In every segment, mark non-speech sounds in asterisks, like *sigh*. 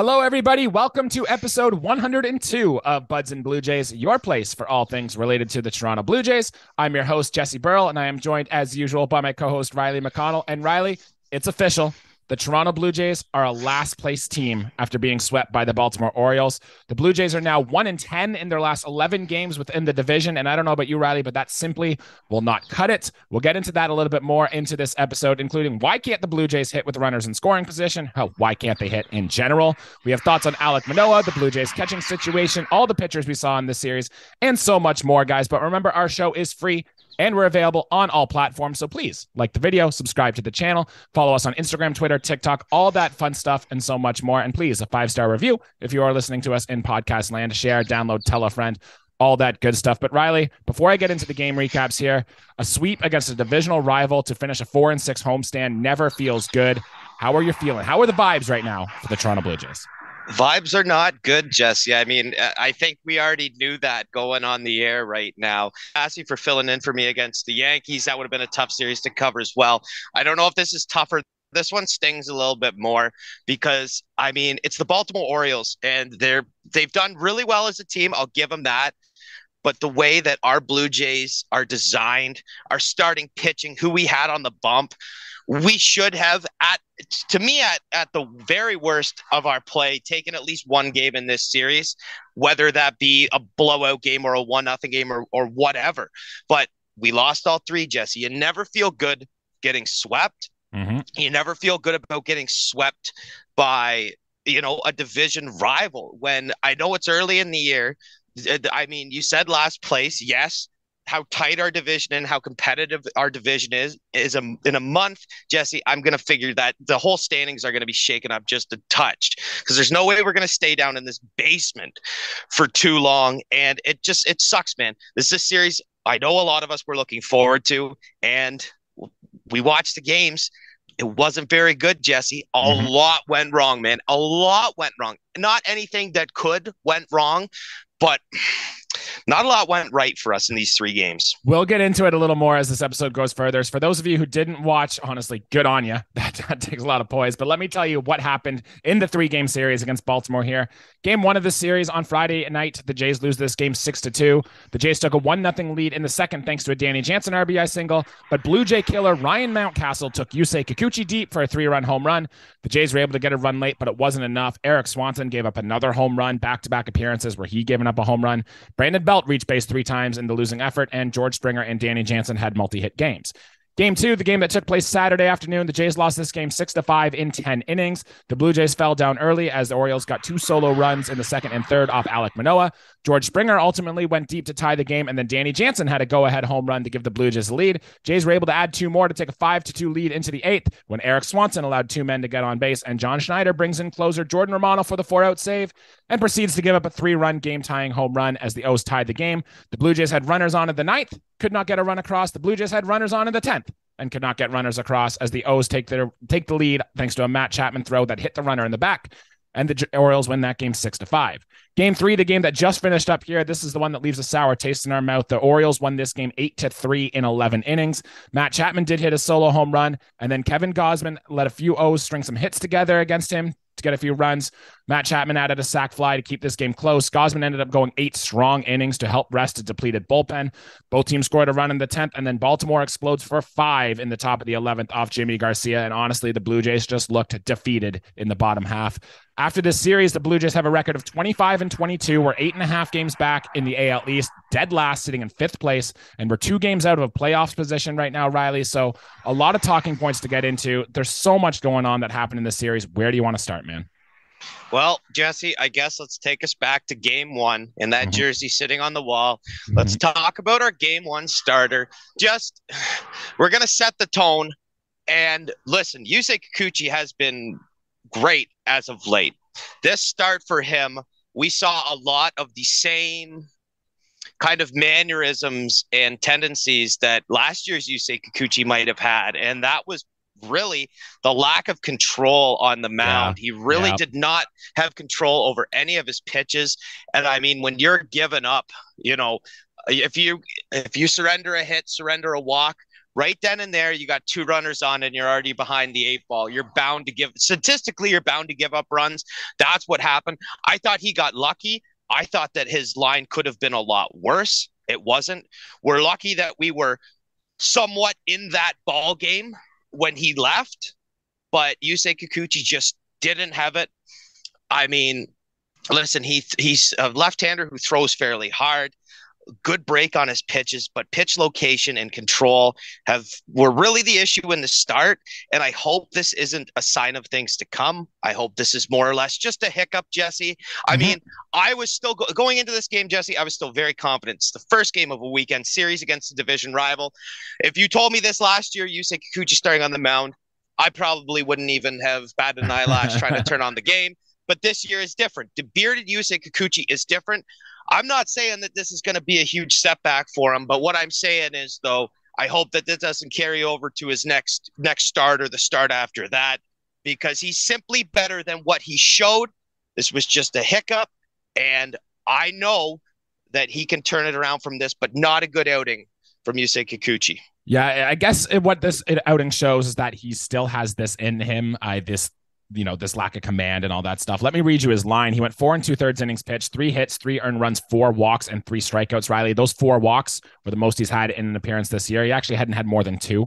Hello, everybody. Welcome to episode 102 of Buds and Blue Jays, your place for all things related to the Toronto Blue Jays. I'm your host, Jesse Burrell, and I am joined as usual by my co host, Riley McConnell. And Riley, it's official. The Toronto Blue Jays are a last place team after being swept by the Baltimore Orioles. The Blue Jays are now 1 in 10 in their last 11 games within the division. And I don't know about you, Riley, but that simply will not cut it. We'll get into that a little bit more into this episode, including why can't the Blue Jays hit with runners in scoring position? How, why can't they hit in general? We have thoughts on Alek Manoah, the Blue Jays catching situation, all the pitchers we saw in this series, and so much more, guys. But remember, our show is free and we're available on all platforms. So please like the video, subscribe to the channel, follow us on Instagram, Twitter, TikTok, all that fun stuff, and so much more. And please, a five star review if you are listening to us in podcast land. Share, download, tell a friend, all that good stuff. But Riley, before I get into the game recaps here, a sweep against a divisional rival to finish a four and six homestand never feels good. How are you feeling? How are the vibes right now for the Toronto Blue Jays? Vibes are not good, Jesse. I mean, uh, I think we already knew that going on the air right now. Isaac for filling in for me against the Yankees, that would have been a tough series to cover as well. I don't know if this is tougher. This one stings a little bit more because I mean it's the Baltimore Orioles and they're they've done really well as a team. I'll give them that but the way that our Blue Jays are designed, our starting pitching, who we had on the bump, we should have at to me at, at the very worst of our play taken at least one game in this series whether that be a blowout game or a one nothing game or, or whatever. But we lost all three jesse. You never feel good getting swept. Mm-hmm. you never feel good about getting swept by you know a division rival when i know it's early in the year i mean you said last place. Yes how tight our division and how competitive our division is is a, in a month jesse i'm going to figure that the whole standings are going to be shaken up just a touch because there's no way we're going to stay down in this basement for too long. And it just it sucks man. This is a series i know a lot of us were looking forward to and we watched the games. It wasn't very good jesse. A mm-hmm. lot went wrong man. A lot went wrong. Not anything that could went wrong but not a lot went right for us in these three games. We'll get into it a little more as this episode goes further. For those of you who didn't watch, honestly, good on you. *laughs* That, that takes a lot of poise. But let me tell you what happened in the three game series against Baltimore here. Game one of the series on Friday night, the Jays lose this game six to two. The Jays took a one nothing lead in the second thanks to a Danny Jansen RBI single. But Blue Jay killer Ryan Mountcastle took Yusei Kikuchi deep for a three run home run. The Jays were able to get a run late, but it wasn't enough. Erik Swanson gave up another home run, back to back appearances where he given up a home run. Brandon Belt reached base three times in the losing effort, and George Springer and Danny Jansen had multi hit games. Game two, the game that took place Saturday afternoon, the Jays lost this game six to five in 10 innings. The Blue Jays fell down early as the Orioles got two solo runs in the second and third off Alek Manoah. George Springer ultimately went deep to tie the game, and then Danny Jansen had a go ahead home run to give the Blue Jays a lead. Jays were able to add two more to take a five to two lead into the eighth when Erik Swanson allowed two men to get on base, and John Schneider brings in closer Jordan Romano for the four out save and proceeds to give up a three run game tying home run as the O's tied the game. The Blue Jays had runners on in the ninth, could not get a run across. The Blue Jays had runners on in the 10th and could not get runners across as the O's take their take the lead thanks to a Matt Chapman throw that hit the runner in the back. And the Orioles win that game six to five. Game three, the game that just finished up here. This is the one that leaves a sour taste in our mouth. The Orioles won this game eight to three in 11 innings. Matt Chapman did hit a solo home run, and then Kevin Gausman let a few O's string some hits together against him to get a few runs. Matt Chapman added a sac fly to keep this game close. Gausman ended up going eight strong innings to help rest a depleted bullpen. Both teams scored a run in the 10th, and then Baltimore explodes for five in the top of the 11th off Yimi Garcia. And honestly, the Blue Jays just looked defeated in the bottom half. After this series, the Blue Jays have a record of 25 and 22. We're eight and a half games back in the AL East, dead last, sitting in fifth place. And we're two games out of a playoffs position right now, Riley. So a lot of talking points to get into. There's so much going on that happened in this series. Where do you want to start, man? Well, Jesse, I guess let's take us back to game one in that mm-hmm. jersey sitting on the wall. Mm-hmm. Let's talk about our game one starter. Just, *sighs* we're going to set the tone. And listen, Yusei Kikuchi has been great as of late. This start for him, we saw a lot of the same kind of mannerisms and tendencies that last year's Yusei Kikuchi might have had. And that was really the lack of control on the mound. Yeah. He really yeah. did not have control over any of his pitches. And I mean, when you're given up, you know, if you if you surrender a hit, surrender a walk, right then and there, you got two runners on and you're already behind the eight ball. You're bound to give, statistically, you're bound to give up runs. That's what happened. I thought he got lucky. I thought that his line could have been a lot worse. It wasn't. We're lucky that we were somewhat in that ball game when he left, but Yusei Kikuchi just didn't have it. I mean, listen, he he's a left-hander who throws fairly hard good break on his pitches, but pitch location and control have were really the issue in the start. And I hope this isn't a sign of things to come. I hope this is more or less just a hiccup, Jesse. I mm-hmm. mean, I was still go- going into this game, Jesse. I was still very confident. It's the first game of a weekend series against a division rival. If you told me this last year, Yusei Kikuchi starting on the mound, I probably wouldn't even have batted an *laughs* eyelash trying to turn on the game. But this year is different. The bearded Yusei Kikuchi is different. I'm not saying that this is going to be a huge setback for him, but what I'm saying is though, I hope that this doesn't carry over to his next next start or the start after that, because he's simply better than what he showed. This was just a hiccup, and I know that he can turn it around from this, but not a good outing from Yusei Kikuchi. Yeah, I guess what this outing shows is that he still has this in him. Uh, this you know this lack of command and all that stuff. Let me read you his line. He went four and two thirds innings pitched, three hits, three earned runs, four walks, and three strikeouts. Riley, those four walks were the most he's had in an appearance this year. He actually hadn't had more than two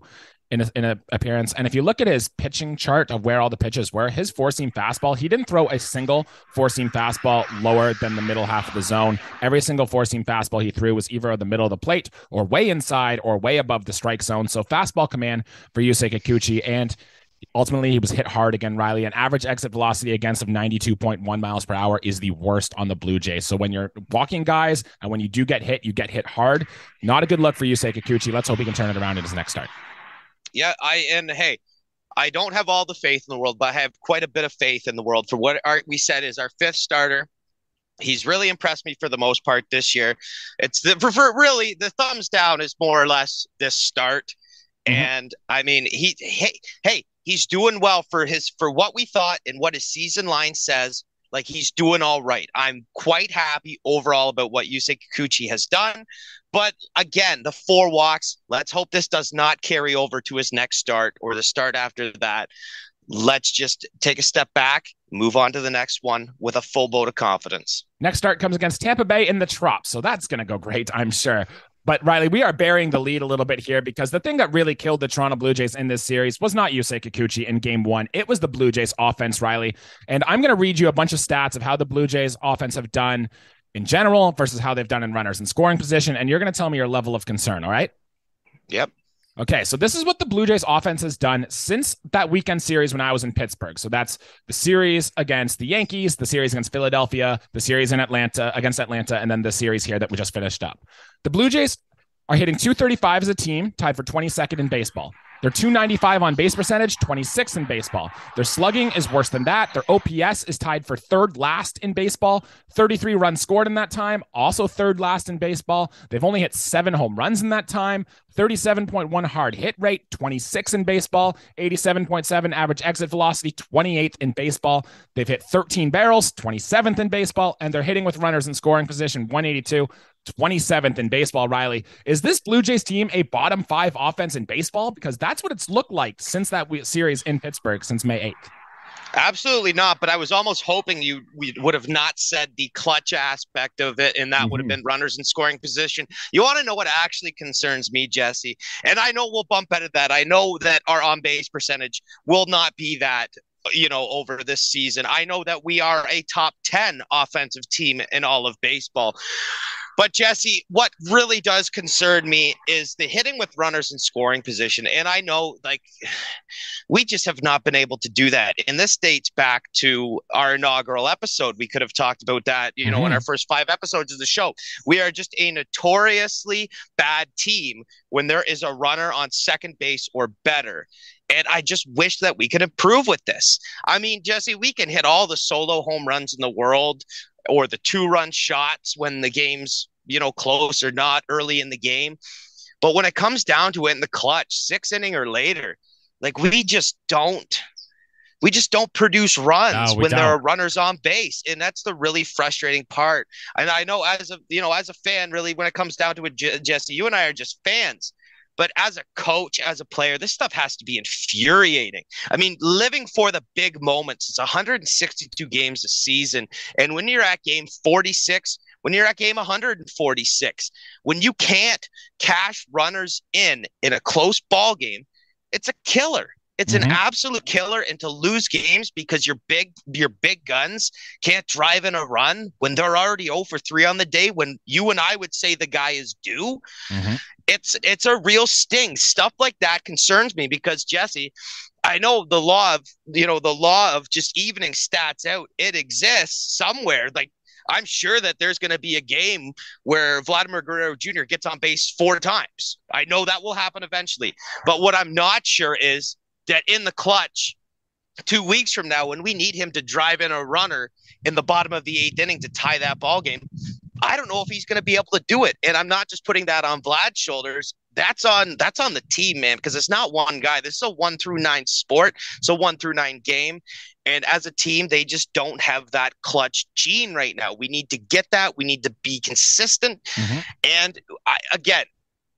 in a, in an appearance. And if you look at his pitching chart of where all the pitches were, his four seam fastball, he didn't throw a single four seam fastball lower than the middle half of the zone. Every single four seam fastball he threw was either the middle of the plate or way inside or way above the strike zone. So fastball command for Yusei Kikuchi. And Ultimately, he was hit hard again, Riley. An average exit velocity against of 92.1 miles per hour is the worst on the Blue Jays. So when you're walking guys and when you do get hit, you get hit hard. Not a good look for Yusei Kikuchi. Let's hope he can turn it around in his next start. Yeah, I and hey, I don't have all the faith in the world, but I have quite a bit of faith in the world for what our, we said is our fifth starter. He's really impressed me for the most part this year. It's the for, for really the thumbs down is more or less this start. Mm-hmm. And I mean, he hey hey he's doing well for his for what we thought and what his season line says. Like he's doing all right. I'm quite happy overall about what Yusei Kikuchi has done. But again, the four walks. Let's hope this does not carry over to his next start or the start after that. Let's just take a step back, move on to the next one with a full boat of confidence. Next start comes against Tampa Bay in the Trop, so that's going to go great, I'm sure. But Riley, we are burying the lead a little bit here because the thing that really killed the Toronto Blue Jays in this series was not Yusei Kikuchi in game one. It was the Blue Jays offense, Riley. And I'm going to read you a bunch of stats of how the Blue Jays offense have done in general versus how they've done in runners and scoring position. And you're going to tell me your level of concern. All right. Yep. Okay, so this is what the Blue Jays offense has done since that weekend series when I was in Pittsburgh. So that's the series against the Yankees, the series against Philadelphia, the series in Atlanta against Atlanta, and then the series here that we just finished up. The Blue Jays are hitting 235 as a team, tied for 22nd in baseball. They're 295 on base percentage, 26 in baseball. Their slugging is worse than that. Their OPS is tied for third last in baseball, 33 runs scored in that time, also third last in baseball. They've only hit seven home runs in that time, 37.1 hard hit rate, 26 in baseball, 87.7 average exit velocity, 28th in baseball. They've hit 13 barrels, 27th in baseball, and they're hitting with runners in scoring position, 182. 27th in baseball, Riley. Is this Blue Jays team a bottom five offense in baseball? Because that's what it's looked like since that series in Pittsburgh since May 8th. Absolutely not. But I was almost hoping you we would have not said the clutch aspect of it, and that mm-hmm. would have mm-hmm. been runners in scoring position. You want to know what actually concerns me, Jesse? And I know we'll bump out of that. I know that our on base percentage will not be that you know, over this season. I know that we are a top 10 offensive team in all of baseball. But Jesse, what really does concern me is the hitting with runners in scoring position. And I know like *sighs* we just have not been able to do that. And this dates back to our inaugural episode. We could have talked about that, you know, mm-hmm. in our first five episodes of the show. We are just a notoriously bad team when there is a runner on second base or better. And I just wish that we could improve with this. I mean, Jesse, we can hit all the solo home runs in the world or the two run shots when the game's you know close or not early in the game. But when it comes down to it in the clutch six inning or later like we just don't we just don't produce runs no, when don't. there are runners on base. And that's the really frustrating part. And i know as a you know as a fan really when it comes down to it jesse you and i are just fans But as a coach, as a player, this stuff has to be infuriating. I mean, living for the big moments. It's 162 games a season. And when you're at game 46, when you're at game 146, when you can't cash runners in in a close ball game, it's a killer. It's mm-hmm. an absolute killer, and to lose games because your big your big guns can't drive in a run when they're already over three on the day. When you and I would say the guy is due, mm-hmm. it's it's a real sting. Stuff like that concerns me because Jesse, I know the law of you know the law of just evening stats out. It exists somewhere. Like I'm sure that there's going to be a game where Vladimir Guerrero Jr. gets on base four times. I know that will happen eventually. But what I'm not sure is that in the clutch, two weeks from now, when we need him to drive in a runner in the bottom of the eighth inning to tie that ball game, I don't know if he's going to be able to do it. And I'm not just putting that on Vlad's shoulders. That's on that's on the team, man, because it's not one guy. This is a one through nine sport. It's a one through nine game. And as a team, they just don't have that clutch gene right now. We need to get that. We need to be consistent. Mm-hmm. And I, again,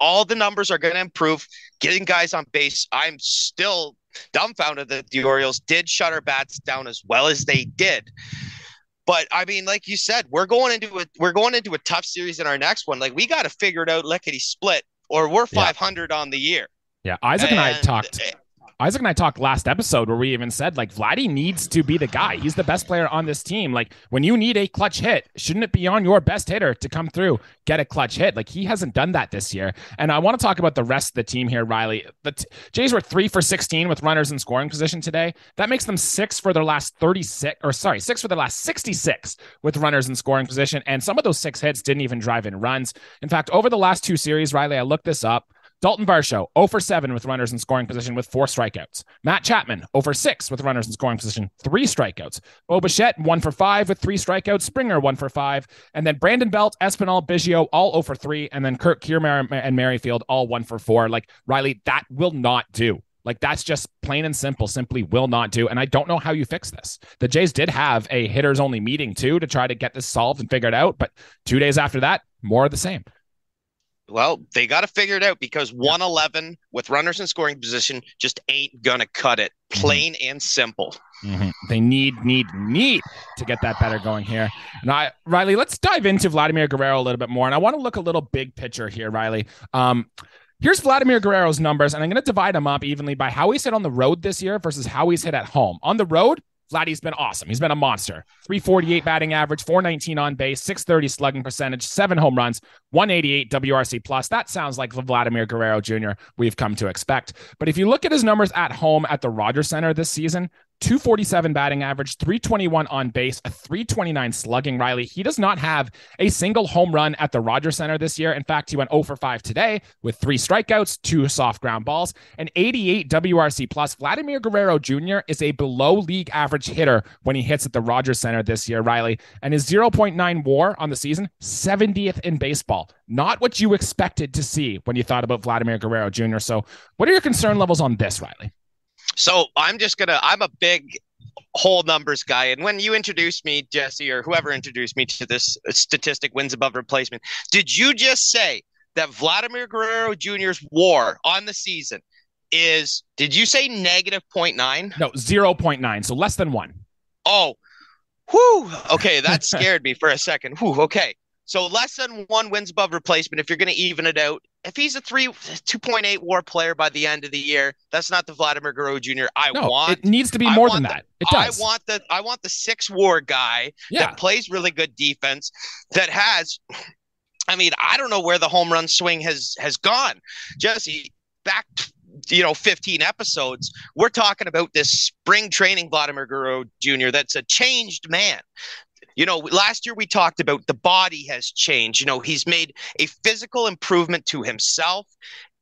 all the numbers are going to improve. Getting guys on base, I'm still dumbfounded that the Orioles did shut our bats down as well as they did. But I mean, like you said, we're going into a we're going into a tough series in our next one. Like we got to figure it out lickety split, or we're 500 yeah. on the year. Yeah, Isaac and, and I talked Isaac and I talked last episode where we even said like Vladdy needs to be the guy. He's the best player on this team. Like when you need a clutch hit, shouldn't it be on your best hitter to come through, get a clutch hit? Like he hasn't done that this year. And I want to talk about the rest of the team here, Riley. The t- Jays were three for 16 with runners in scoring position today. That makes them six for their last 36, or sorry, six for their last 66 with runners in scoring position. And some of those six hits didn't even drive in runs. In fact, over the last two series, Riley, I looked this up. Dalton Varsho, 0 for 7 with runners in scoring position with four strikeouts. Matt Chapman, 0 for 6 with runners in scoring position, three strikeouts. Bo Bichette, 1 for 5 with three strikeouts. Springer, 1 for 5. And then Brandon Belt, Espinal, Biggio, all 0 for 3. And then Kirk Kiermaier and Merrifield, all 1 for 4. Like, Riley, that will not do. Like that's just plain and simple, simply will not do. And I don't know how you fix this. The Jays did have a hitters only meeting too to try to get this solved and figured out. But two days after that, more of the same. Well, they got to figure it out because 111 with runners in scoring position just ain't going to cut it. Mm-hmm. Plain mm-hmm. and simple. Mm-hmm. They need, need, need to get that better going here. Now, Riley, let's dive into Vladimir Guerrero a little bit more. And I want to look a little big picture here, Riley. Um, Here's Vladimir Guerrero's numbers, and I'm going to divide them up evenly by how he's hit on the road this year versus how he's hit at home. On the road, Vladdy's been awesome. He's been a monster. 348 batting average, 419 on base, 630 slugging percentage, seven home runs, 188 WRC plus. That sounds like the Vladimir Guerrero Jr. we've come to expect. But if you look at his numbers at home at the Rogers Center this season, 247 batting average, 321 on base, a 329 slugging. Riley, he does not have a single home run at the Rogers Center this year. In fact, he went 0 for 5 today with three strikeouts, two soft ground balls, and 88 WRC plus. Vladimir Guerrero Jr. is a below league average hitter when he hits at the Rogers Center this year, Riley, and his 0.9 war on the season, 70th in baseball. Not what you expected to see when you thought about Vladimir Guerrero Jr. So, what are your concern levels on this, Riley? So I'm just gonna. I'm a big whole numbers guy, and when you introduced me, Jesse, or whoever introduced me to this statistic, wins above replacement, did you just say that Vladimir Guerrero Jr.'s WAR on the season is? Did you say negative 0.9? No, zero point nine. So less than one. Oh, whew. Okay, that scared me for a second. Whew. Okay. So less than one wins above replacement if you're going to even it out. If he's a three, 2.8 war player by the end of the year, that's not the Vladimir Guerrero Jr. I no, want. It needs to be more than that. It does. I want the I want the six war guy yeah. that plays really good defense that has. I mean, I don't know where the home run swing has has gone. Jesse, back you know 15 episodes we're talking about this spring training vladimir guerrero jr that's a changed man you know, last year we talked about the body has changed. You know, he's made a physical improvement to himself.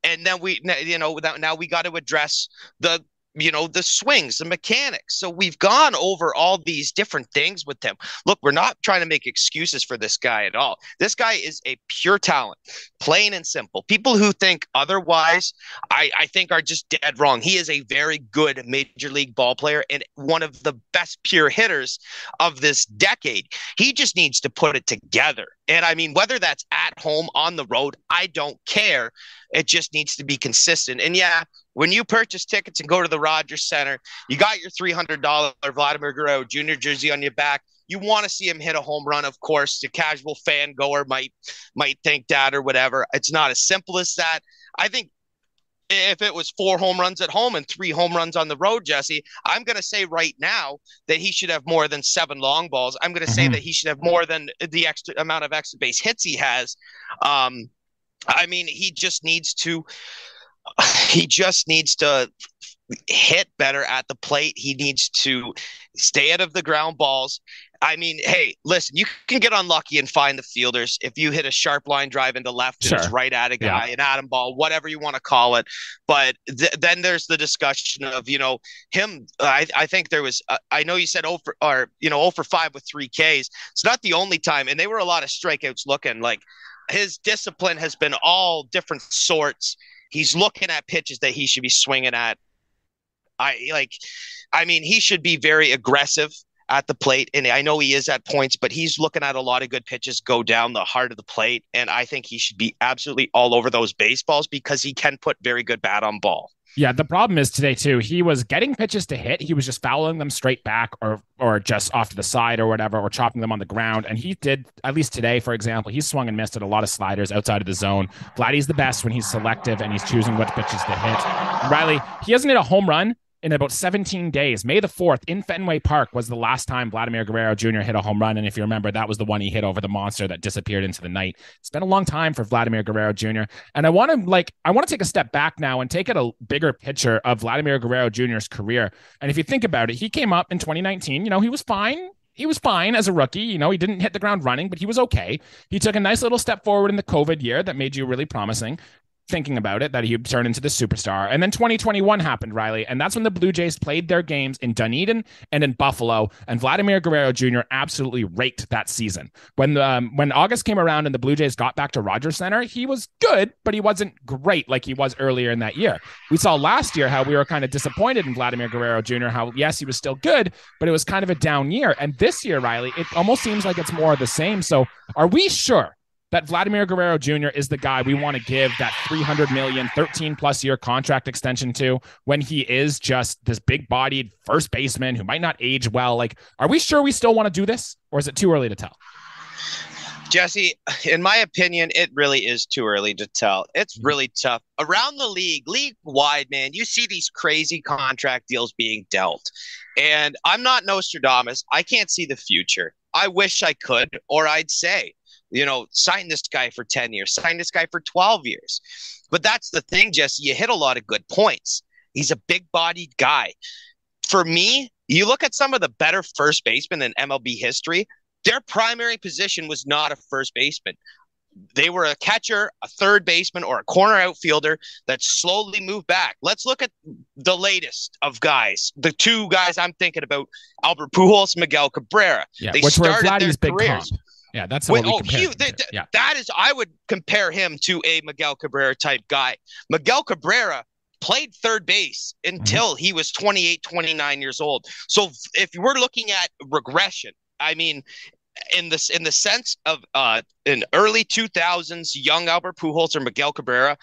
And then we, you know, now we got to address the you know the swings the mechanics. So we've gone over all these different things with him look we're not trying to make excuses for this guy at all. This guy is a pure talent plain and simple. People who think otherwise i i think are just dead wrong. He is a very good major league ball player and one of the best pure hitters of this decade. He just needs to put it together And I mean, whether that's at home, on the road, I don't care. It just needs to be consistent. And yeah, when you purchase tickets and go to the Rogers Center, you got your $300 Vladimir Guerrero Jr. jersey on your back. You want to see him hit a home run, of course. The casual fan goer might might think that or whatever. It's not as simple as that. I think if it was four home runs at home and three home runs on the road, Jesse, I'm going to say right now that he should have more than seven long balls. I'm going to say mm-hmm. that he should have more than the extra amount of extra base hits he has. Um, I mean, he just needs to. *sighs* He just needs to hit better at the plate. He needs to stay out of the ground balls. I mean, hey, listen, you can get unlucky and find the fielders if you hit a sharp line drive into left sure. and it's right at a guy, yeah. an atom ball, whatever you want to call it. But th- then there's the discussion of, you know, him. I, I think there was, uh, I know you said over oh or, you know, 0 for 5 with three Ks. It's not the only time. And they were a lot of strikeouts looking like his discipline has been all different sorts. He's looking at pitches that he should be swinging at. I like, I mean, he should be very aggressive at the plate. And I know he is at points, but he's looking at a lot of good pitches go down the heart of the plate. And I think he should be absolutely all over those baseballs because he can put very good bat on ball. Yeah, the problem is today too. He was getting pitches to hit. He was just fouling them straight back or or just off to the side or whatever, or chopping them on the ground. And he did at least today, for example, he swung and missed at a lot of sliders outside of the zone. Vladdy's the best when he's selective and he's choosing what pitches to hit. Riley, he hasn't hit a home run in about 17 days. May the 4th in Fenway Park was the last time Vladimir Guerrero Jr. hit a home run. And if you remember, that was the one he hit over the monster that disappeared into the night. It's been a long time for Vladimir Guerrero Jr. And I want to like, I want to take a step back now and take it a bigger picture of Vladimir Guerrero Jr.'s career. And if you think about it, he came up in 2019, you know, he was fine he was fine as a rookie. You know, he didn't hit the ground running, but he was okay. He took a nice little step forward in the COVID year that made you really promising thinking about it that he'd turn into the superstar. And then 2021 happened, Riley, and that's when the Blue Jays played their games in Dunedin and in Buffalo, and Vladimir Guerrero Jr. absolutely raked that season. When um, when August came around and the Blue Jays got back to Rogers Center, he was good, but he wasn't great like he was earlier in that year. We saw last year how we were kind of disappointed in Vladimir Guerrero Jr. How yes, he was still good, but it was kind of a down year. And this year, Riley, it almost seems like it's more of the same. So, are we sure that Vladimir Guerrero Jr. is the guy we want to give that 300 million, 13 plus year contract extension to when he is just this big bodied first baseman who might not age well. Like, are we sure we still want to do this or is it too early to tell? Jesse, in my opinion, it really is too early to tell. It's mm-hmm. really tough. Around the league, league wide, man, you see these crazy contract deals being dealt. And I'm not Nostradamus. I can't see the future. I wish I could, or I'd say, you know, sign this guy for 10 years, sign this guy for 12 years. But that's the thing, Jesse. You hit a lot of good points. He's a big bodied guy. For me, you look at some of the better first basemen in MLB history, their primary position was not a first baseman. They were a catcher, a third baseman, or a corner outfielder that slowly moved back. Let's look at the latest of guys. The two guys I'm thinking about: Albert Pujols, Miguel Cabrera. Yeah, they which started were their big careers. Comp. Yeah, that's what oh, he, th- th- yeah. That is, I would compare him to a Miguel Cabrera type guy. Miguel Cabrera played third base until mm-hmm. he was 28, 29 years old. So if we're looking at regression, I mean, in this in the sense of uh in early 2000s young Albert Pujols or Miguel Cabrera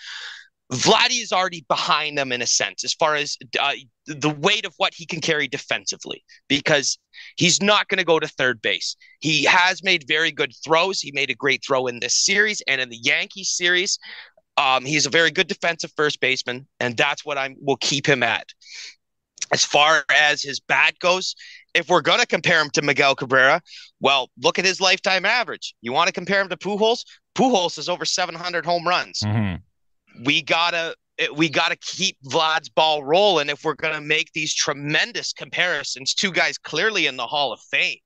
Vladdy is already behind them in a sense as far as uh, the weight of what he can carry defensively because he's not going to go to third base. He has made very good throws. He made a great throw in this series and in the Yankees series. Um, he's a very good defensive first baseman, and that's what I will keep him at. As far as his bat goes, if we're going to compare him to Miguel Cabrera, well, look at his lifetime average. You want to compare him to Pujols? Pujols is over 700 home runs. Mm-hmm we gotta we gotta keep Vlad's ball rolling if we're gonna make these tremendous comparisons. Two guys clearly in the Hall of Fame.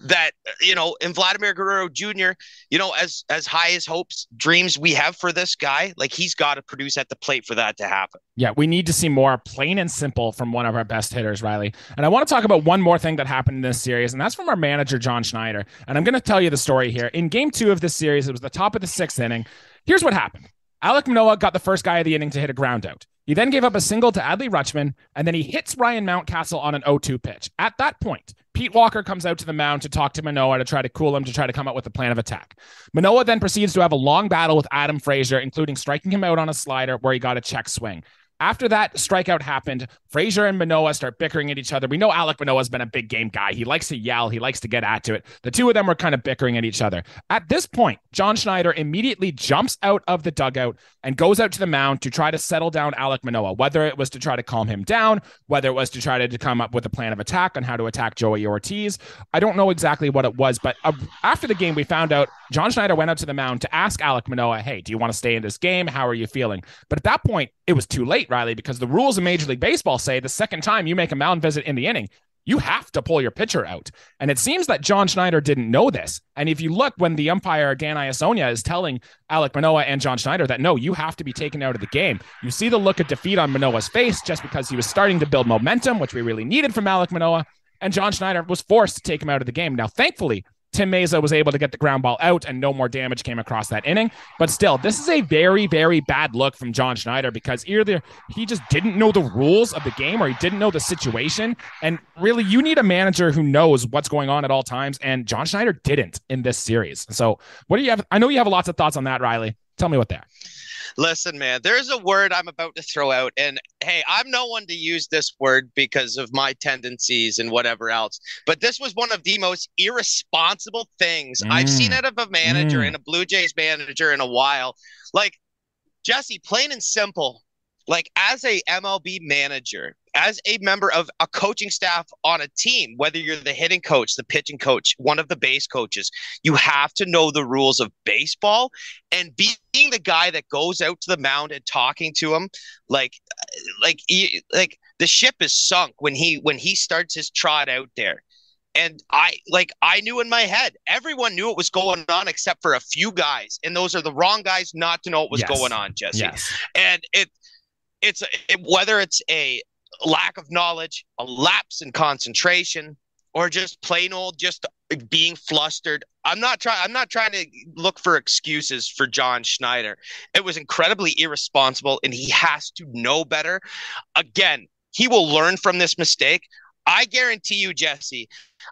That you know, in Vladimir Guerrero Jr., you know, as as high as hopes, dreams we have for this guy, like he's got to produce at the plate for that to happen. Yeah, we need to see more plain and simple from one of our best hitters, Riley. And I want to talk about one more thing that happened in this series, and that's from our manager John Schneider. And I'm going to tell you the story here. In Game Two of this series, it was the top of the sixth inning. Here's what happened. Alek Manoah got the first guy of the inning to hit a ground out. He then gave up a single to Adley Rutschman, and then he hits Ryan Mountcastle on an 0 2 pitch. At that point, Pete Walker comes out to the mound to talk to Manoah to try to cool him to try to come up with a plan of attack. Manoah then proceeds to have a long battle with Adam Frazier, including striking him out on a slider where he got a check swing. After that strikeout happened, Frazier and Manoah start bickering at each other. We know Alek Manoah's been a big game guy. He likes to yell, he likes to get at to it. The two of them were kind of bickering at each other. At this point, John Schneider immediately jumps out of the dugout and goes out to the mound to try to settle down Alek Manoah, whether it was to try to calm him down, whether it was to try to come up with a plan of attack on how to attack Joey Ortiz. I don't know exactly what it was, but uh, after the game, we found out John Schneider went out to the mound to ask Alek Manoah, hey, do you want to stay in this game? How are you feeling? But at that point, it was too late, Riley, because the rules of Major League Baseball say the second time you make a mound visit in the inning, you have to pull your pitcher out. And it seems that John Schneider didn't know this. And if you look when the umpire, Dan Iassogna, is telling Alek Manoah and John Schneider that no, you have to be taken out of the game, you see the look of defeat on Manoah's face just because he was starting to build momentum, which we really needed from Alek Manoah. And John Schneider was forced to take him out of the game. Now, thankfully, Tim Mayza was able to get the ground ball out and no more damage came across that inning. But still, this is a very, very bad look from John Schneider because either he just didn't know the rules of the game or he didn't know the situation. And really, you need a manager who knows what's going on at all times. And John Schneider didn't in this series. So, what do you have? I know you have lots of thoughts on that, Riley. Tell me what they are. Listen, man, there's a word I'm about to throw out. And hey, I'm no one to use this word because of my tendencies and whatever else. But this was one of the most irresponsible things mm. I've seen out of a manager mm. and a Blue Jays manager in a while. Like, Jesse, plain and simple, like as a MLB manager, as a member of a coaching staff on a team, whether you're the hitting coach, the pitching coach, one of the base coaches, you have to know the rules of baseball. And being the guy that goes out to the mound and talking to him, like, uh, like, like the ship is sunk when he when he starts his trot out there. And I like I knew in my head, everyone knew what was going on except for a few guys, and those are the wrong guys not to know what was yes. going on, Jesse. Yes. And it it's it, whether it's a lack of knowledge, a lapse in concentration, or just plain old just being flustered. I'm not trying I'm not trying to look for excuses for John Schneider. It was incredibly irresponsible and he has to know better. Again, he will learn from this mistake. I guarantee you, Jesse,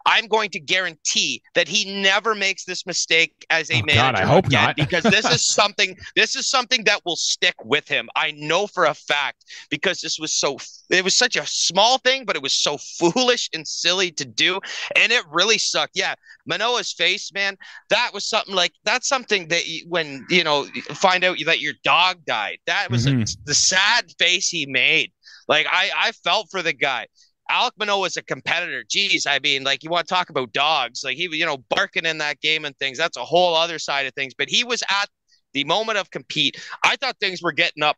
I'm going to guarantee that he never makes this mistake as a oh, manager. God, I hope not. because this is *laughs* something this is something that will stick with him. I know for a fact because this was so it was such a small thing, but it was so foolish and silly to do, and it really sucked. Yeah, Manoah's face, man, that was something like that's something that you, when you know find out that your dog died. That was mm-hmm. a, the sad face he made. Like I, I felt for the guy. Alek Manoah was a competitor. Geez, I mean, like you want to talk about dogs, like he was, you know, barking in that game and things. That's a whole other side of things. But he was at the moment of compete. I thought things were getting up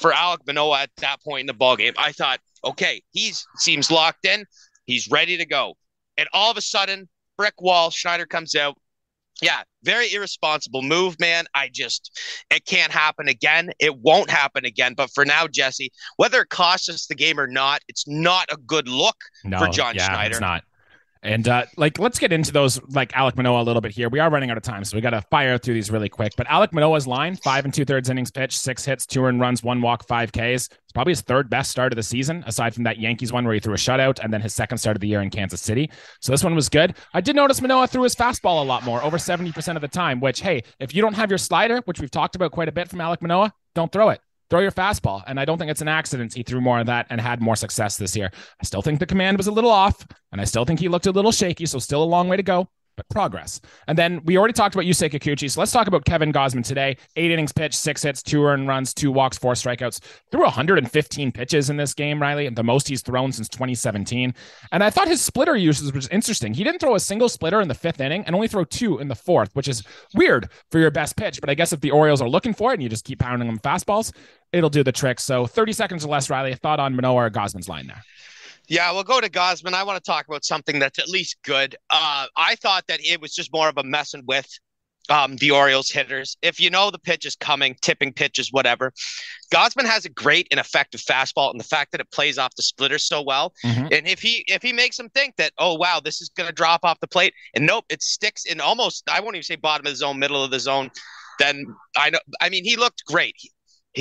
for Alek Manoah at that point in the ball game. I thought, okay, he's seems locked in. He's ready to go. And all of a sudden, brick wall. Schneider comes out yeah, very irresponsible move, man. I just, it can't happen again. It won't happen again. But for now, Jesse, whether it costs us the game or not, it's not a good look no, for John yeah, Schneider. It's not. And uh, like, let's get into those like Alek Manoah a little bit here. We are running out of time, so we got to fire through these really quick. But Alek Manoah's line: five and two thirds innings pitched, six hits, two earned runs, one walk, five Ks. It's probably his third best start of the season, aside from that Yankees one where he threw a shutout, and then his second start of the year in Kansas City. So this one was good. I did notice Manoah threw his fastball a lot more, over seventy percent of the time. Which, hey, if you don't have your slider, which we've talked about quite a bit from Alek Manoah, don't throw it throw your fastball. And I don't think it's an accident he threw more of that and had more success this year. I still think the command was a little off, and I still think he looked a little shaky. So still a long way to go progress. And then we already talked about Yusei Kikuchi. So let's talk about Kevin Gausman today. Eight innings pitched, six hits, two earned runs, two walks, four strikeouts. Threw 115 pitches in this game, Riley, the most he's thrown since 2017. And I thought his splitter usage was interesting. He didn't throw a single splitter in the fifth inning and only throw two in the fourth, which is weird for your best pitch. But I guess if the Orioles are looking for it and you just keep pounding them fastballs, it'll do the trick. So 30 seconds or less, Riley. A thought on Manoah or Gausman's line there. Yeah, we'll go to Gausman. I want to talk about something that's at least good. Uh, I thought that it was just more of a messing with um, the Orioles hitters. If you know the pitch is coming, tipping pitches, whatever. Gausman has a great and effective fastball, and the fact that it plays off the splitter so well. Mm-hmm. And if he if he makes them think that, oh wow, this is going to drop off the plate, and nope, it sticks in almost I won't even say bottom of the zone, middle of the zone. Then I know. I mean, he looked great. He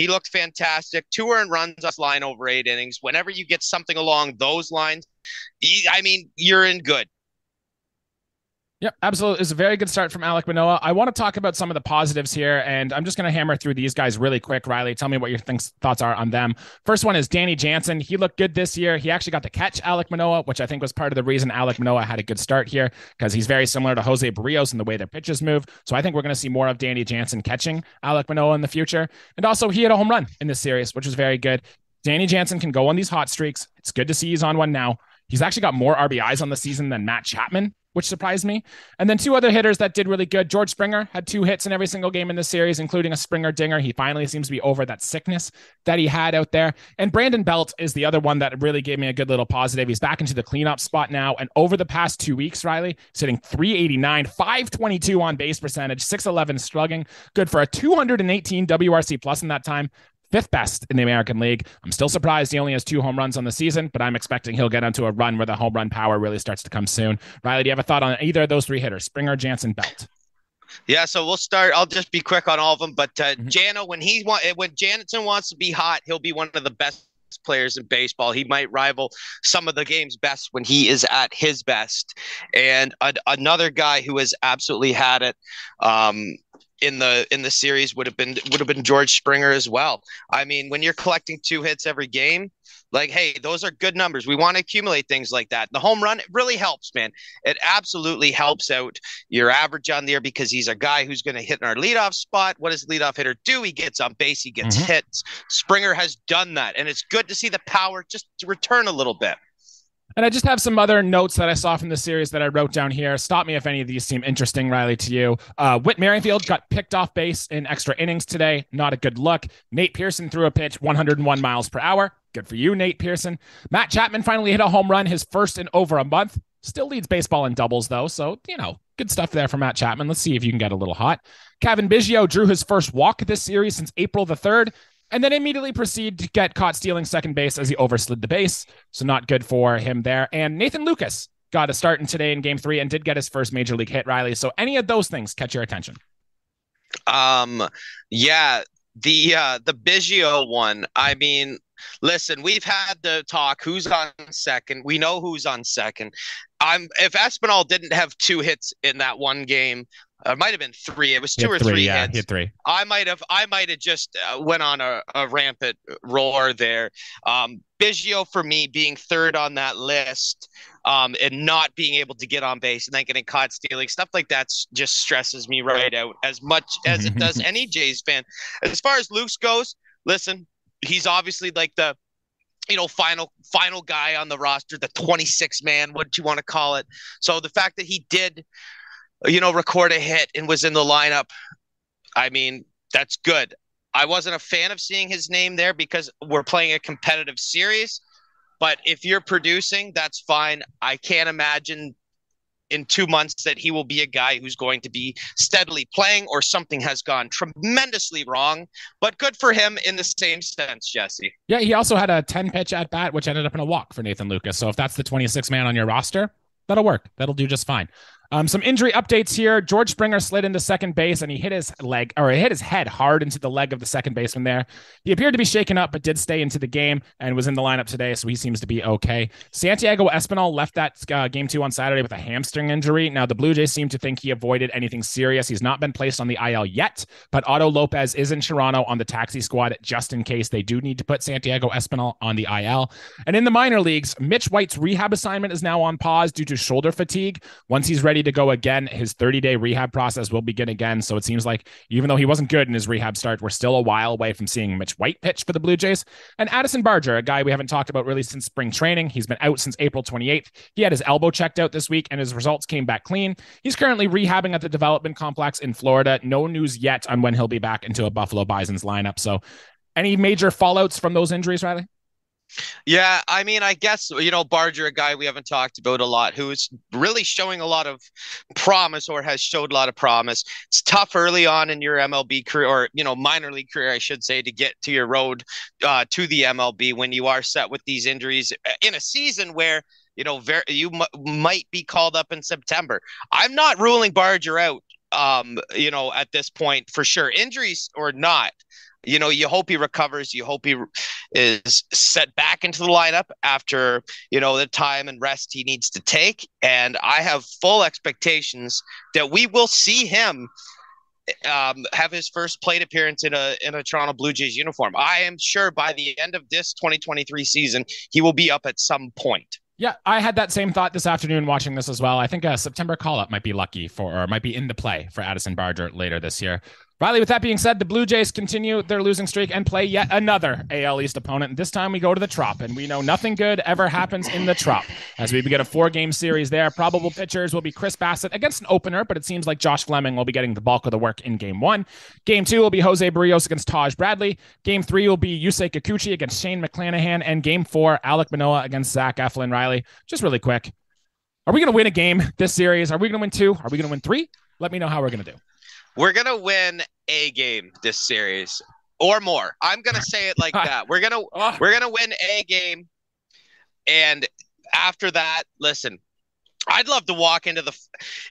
looked fantastic. Two earned runs us line over eight innings. Whenever you get something along those lines, he, I mean, you're in good. Yep, absolutely. It's a very good start from Alek Manoah. I want to talk about some of the positives here, and I'm just going to hammer through these guys really quick. Riley, tell me what your thoughts are on them. First one is Danny Jansen. He looked good this year. He actually got to catch Alek Manoah, which I think was part of the reason Alek Manoah had a good start here because he's very similar to Jose Berrios in the way their pitches move. So I think we're going to see more of Danny Jansen catching Alek Manoah in the future. And also, he had a home run in this series, which was very good. Danny Jansen can go on these hot streaks. It's good to see he's on one now. He's actually got more RBIs on the season than Matt Chapman, which surprised me. And then two other hitters that did really good. George Springer had two hits in every single game in this series, including a Springer dinger. He finally seems to be over that sickness that he had out there. And Brandon Belt is the other one that really gave me a good little positive. He's back into the cleanup spot now. And over the past two weeks, Riley, sitting 389, 522 on base percentage, 611 slugging, good for a 218 WRC plus in that time fifth best in the American League. I'm still surprised he only has two home runs on the season, but I'm expecting he'll get onto a run where the home run power really starts to come soon. Riley, do you have a thought on either of those three hitters, Springer, Jansen, Belt? Yeah, so we'll start. I'll just be quick on all of them. But uh, mm-hmm. Jano, when he want, when Jansen wants to be hot, he'll be one of the best players in baseball. He might rival some of the game's best when he is at his best. And a, another guy who has absolutely had it um, in the in the series would have been would have been George Springer as well. I mean, when you're collecting two hits every game, like hey, those are good numbers. We want to accumulate things like that. The home run it really helps, man. It absolutely helps out your average on there because he's a guy who's going to hit in our leadoff spot. What does leadoff hitter do? He gets on base, he gets mm-hmm. hits. Springer has done that, and it's good to see the power just to return a little bit. And I just have some other notes that I saw from the series that I wrote down here. Stop me if any of these seem interesting, Riley, to you. Uh, Whit Merrifield got picked off base in extra innings today. Not a good look. Nate Pearson threw a pitch 101 miles per hour. Good for you, Nate Pearson. Matt Chapman finally hit a home run, his first in over a month. Still leads baseball in doubles, though. So, you know, good stuff there for Matt Chapman. Let's see if you can get a little hot. Cavan Biggio drew his first walk this series since April the 3rd and then immediately proceed to get caught stealing second base as he overslid the base. So not good for him there. And Nathan Lukes got a start in today in game three and did get his first major league hit, Riley. So any of those things catch your attention? Um, yeah, the uh the Biggio one. I mean, listen, we've had the talk who's on second. We know who's on second. I'm if Espinal didn't have two hits in that one game, it might have been three. It was two or three, three yeah, hits. Three. I might have. I might have just uh, went on a, a rampant roar there. Um, Biggio for me being third on that list, um, and not being able to get on base and then getting caught stealing stuff like that just stresses me right out as much as it does *laughs* any Jays fan. As far as Lukes goes, listen, he's obviously like the you know, final final guy on the roster, the 26 man, what do you want to call it? So the fact that he did you know, record a hit and was in the lineup. I mean, that's good. I wasn't a fan of seeing his name there because we're playing a competitive series. But if you're producing, that's fine. I can't imagine in two months that he will be a guy who's going to be steadily playing or something has gone tremendously wrong. But good for him in the same sense, Jesse. Yeah, he also had a 10 pitch at bat, which ended up in a walk for Nathan Lukes. So if that's the 26 man on your roster, that'll work. That'll do just fine. Um, some injury updates here. George Springer slid into second base and he hit his leg or he hit his head hard into the leg of the second baseman there. He appeared to be shaken up, but did stay into the game and was in the lineup today, so he seems to be okay. Santiago Espinal left that uh, game two on Saturday with a hamstring injury. Now, the Blue Jays seem to think he avoided anything serious. He's not been placed on the IL yet, but Otto Lopez is in Toronto on the taxi squad just in case they do need to put Santiago Espinal on the IL. And in the minor leagues, Mitch White's rehab assignment is now on pause due to shoulder fatigue. Once he's ready to go again, his 30 day rehab process will begin again. So it seems like even though he wasn't good in his rehab start, we're still a while away from seeing Mitch White pitch for the Blue Jays. And Addison Barger, a guy we haven't talked about really since spring training. He's been out since April 28th. He had his elbow checked out this week and his results came back clean. He's currently rehabbing at the development complex in Florida. No news yet on when he'll be back into a Buffalo Bisons lineup. So any major fallouts from those injuries, Riley? Yeah, I mean, I guess you know Barger, a guy we haven't talked about a lot, who is really showing a lot of promise or has showed a lot of promise. It's tough early on in your MLB career, or you know, minor league career, I should say, to get to your road uh, to the MLB when you are set with these injuries in a season where you know very, you m- might be called up in September. I'm not ruling Barger out, um, you know, at this point for sure, injuries or not you know, you hope he recovers. You hope he is set back into the lineup after, you know, the time and rest he needs to take. And I have full expectations that we will see him um, have his first plate appearance in a in a Toronto Blue Jays uniform. I am sure by the end of this 2023 season, he will be up at some point. Yeah, I had that same thought this afternoon watching this as well. I think a September call up might be lucky for, or might be in the play for Addison Barger later this year. Riley, with that being said, the Blue Jays continue their losing streak and play yet another AL East opponent. This time we go to the Trop, and we know nothing good ever happens in the Trop. As we begin a four game series there, probable pitchers will be Chris Bassitt against an opener, but it seems like Josh Fleming will be getting the bulk of the work in game one. Game two will be Jose Berrios against Taj Bradley. Game three will be Yusei Kikuchi against Shane McClanahan. And game four, Alek Manoah against Zach Eflin. Riley, just really quick. Are we going to win a game this series? Are we going to win two? Are we going to win three? Let me know how we're going to do. We're gonna win a game this series or more. I'm gonna say it like that. We're gonna *laughs* oh. we're gonna win a game, and after that, listen. I'd love to walk into the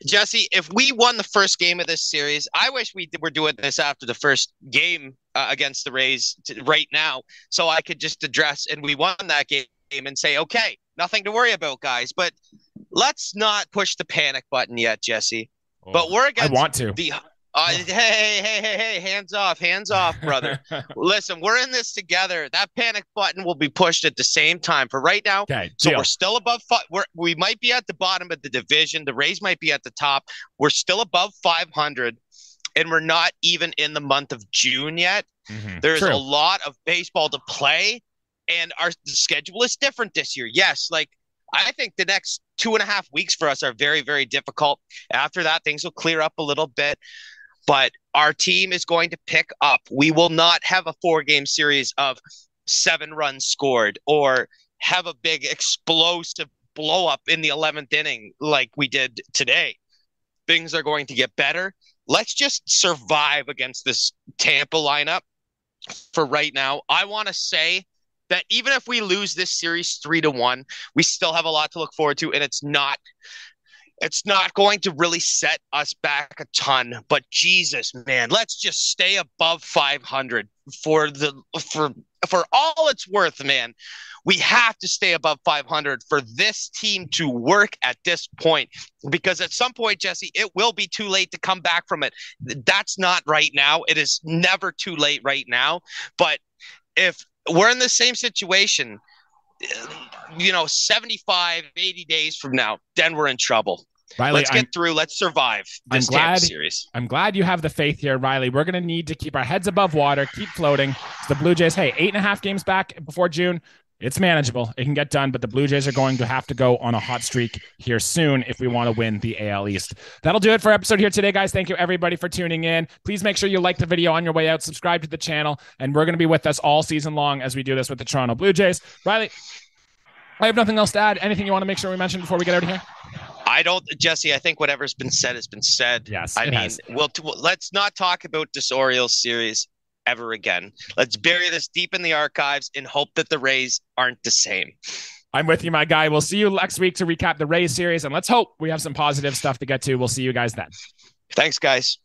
Jesse. If we won the first game of this series, I wish we were doing this after the first game uh, against the Rays to, right now, so I could just address and we won that game and say, okay, nothing to worry about, guys. But let's not push the panic button yet, Jesse. Oh, but we're against I want to. the uh, hey, hey, hey, hey, hands off, hands off, brother. *laughs* Listen, we're in this together. That panic button will be pushed at the same time. For right now, okay, so deal. we're still above. Five, we're we might be at the bottom of the division. The Rays might be at the top. We're still above 500, and we're not even in the month of June yet. Mm-hmm. There's True. a lot of baseball to play, and our schedule is different this year. Yes, like I think the next two and a half weeks for us are very, very difficult. After that, things will clear up a little bit but our team is going to pick up. We will not have a four game series of seven runs scored or have a big explosive blow up in the 11th inning like we did today. Things are going to get better. Let's just survive against this Tampa lineup for right now. I want to say that even if we lose this series three to one, we still have a lot to look forward to, and it's not it's not going to really set us back a ton, but Jesus, man, let's just stay above 500 for the for for all it's worth, man. We have to stay above 500 for this team to work at this point because at some point, Jesse, it will be too late to come back from it. That's not right now. It is never too late right now. But if we're in the same situation, you know 75 80 days from now then we're in trouble Riley, let's get I'm, through. Let's survive this I'm glad, series. I'm glad you have the faith here, Riley. We're going to need to keep our heads above water, keep floating. It's the Blue Jays, hey, eight and a half games back before June. It's manageable. It can get done, but the Blue Jays are going to have to go on a hot streak here soon if we want to win the AL East. That'll do it for episode here today, guys. Thank you everybody for tuning in. Please make sure you like the video on your way out, subscribe to the channel, and we're going to be with us all season long as we do this with the Toronto Blue Jays. Riley, I have nothing else to add. Anything you want to make sure we mention before we get out of here? I don't, Jesse. I think whatever's been said has been said. Yes, I mean, has. we'll, let's not talk about this Orioles series ever again. Let's bury this deep in the archives and hope that the Rays aren't the same. I'm with you, my guy. We'll see you next week to recap the Rays series, and let's hope we have some positive stuff to get to. We'll see you guys then. Thanks, guys.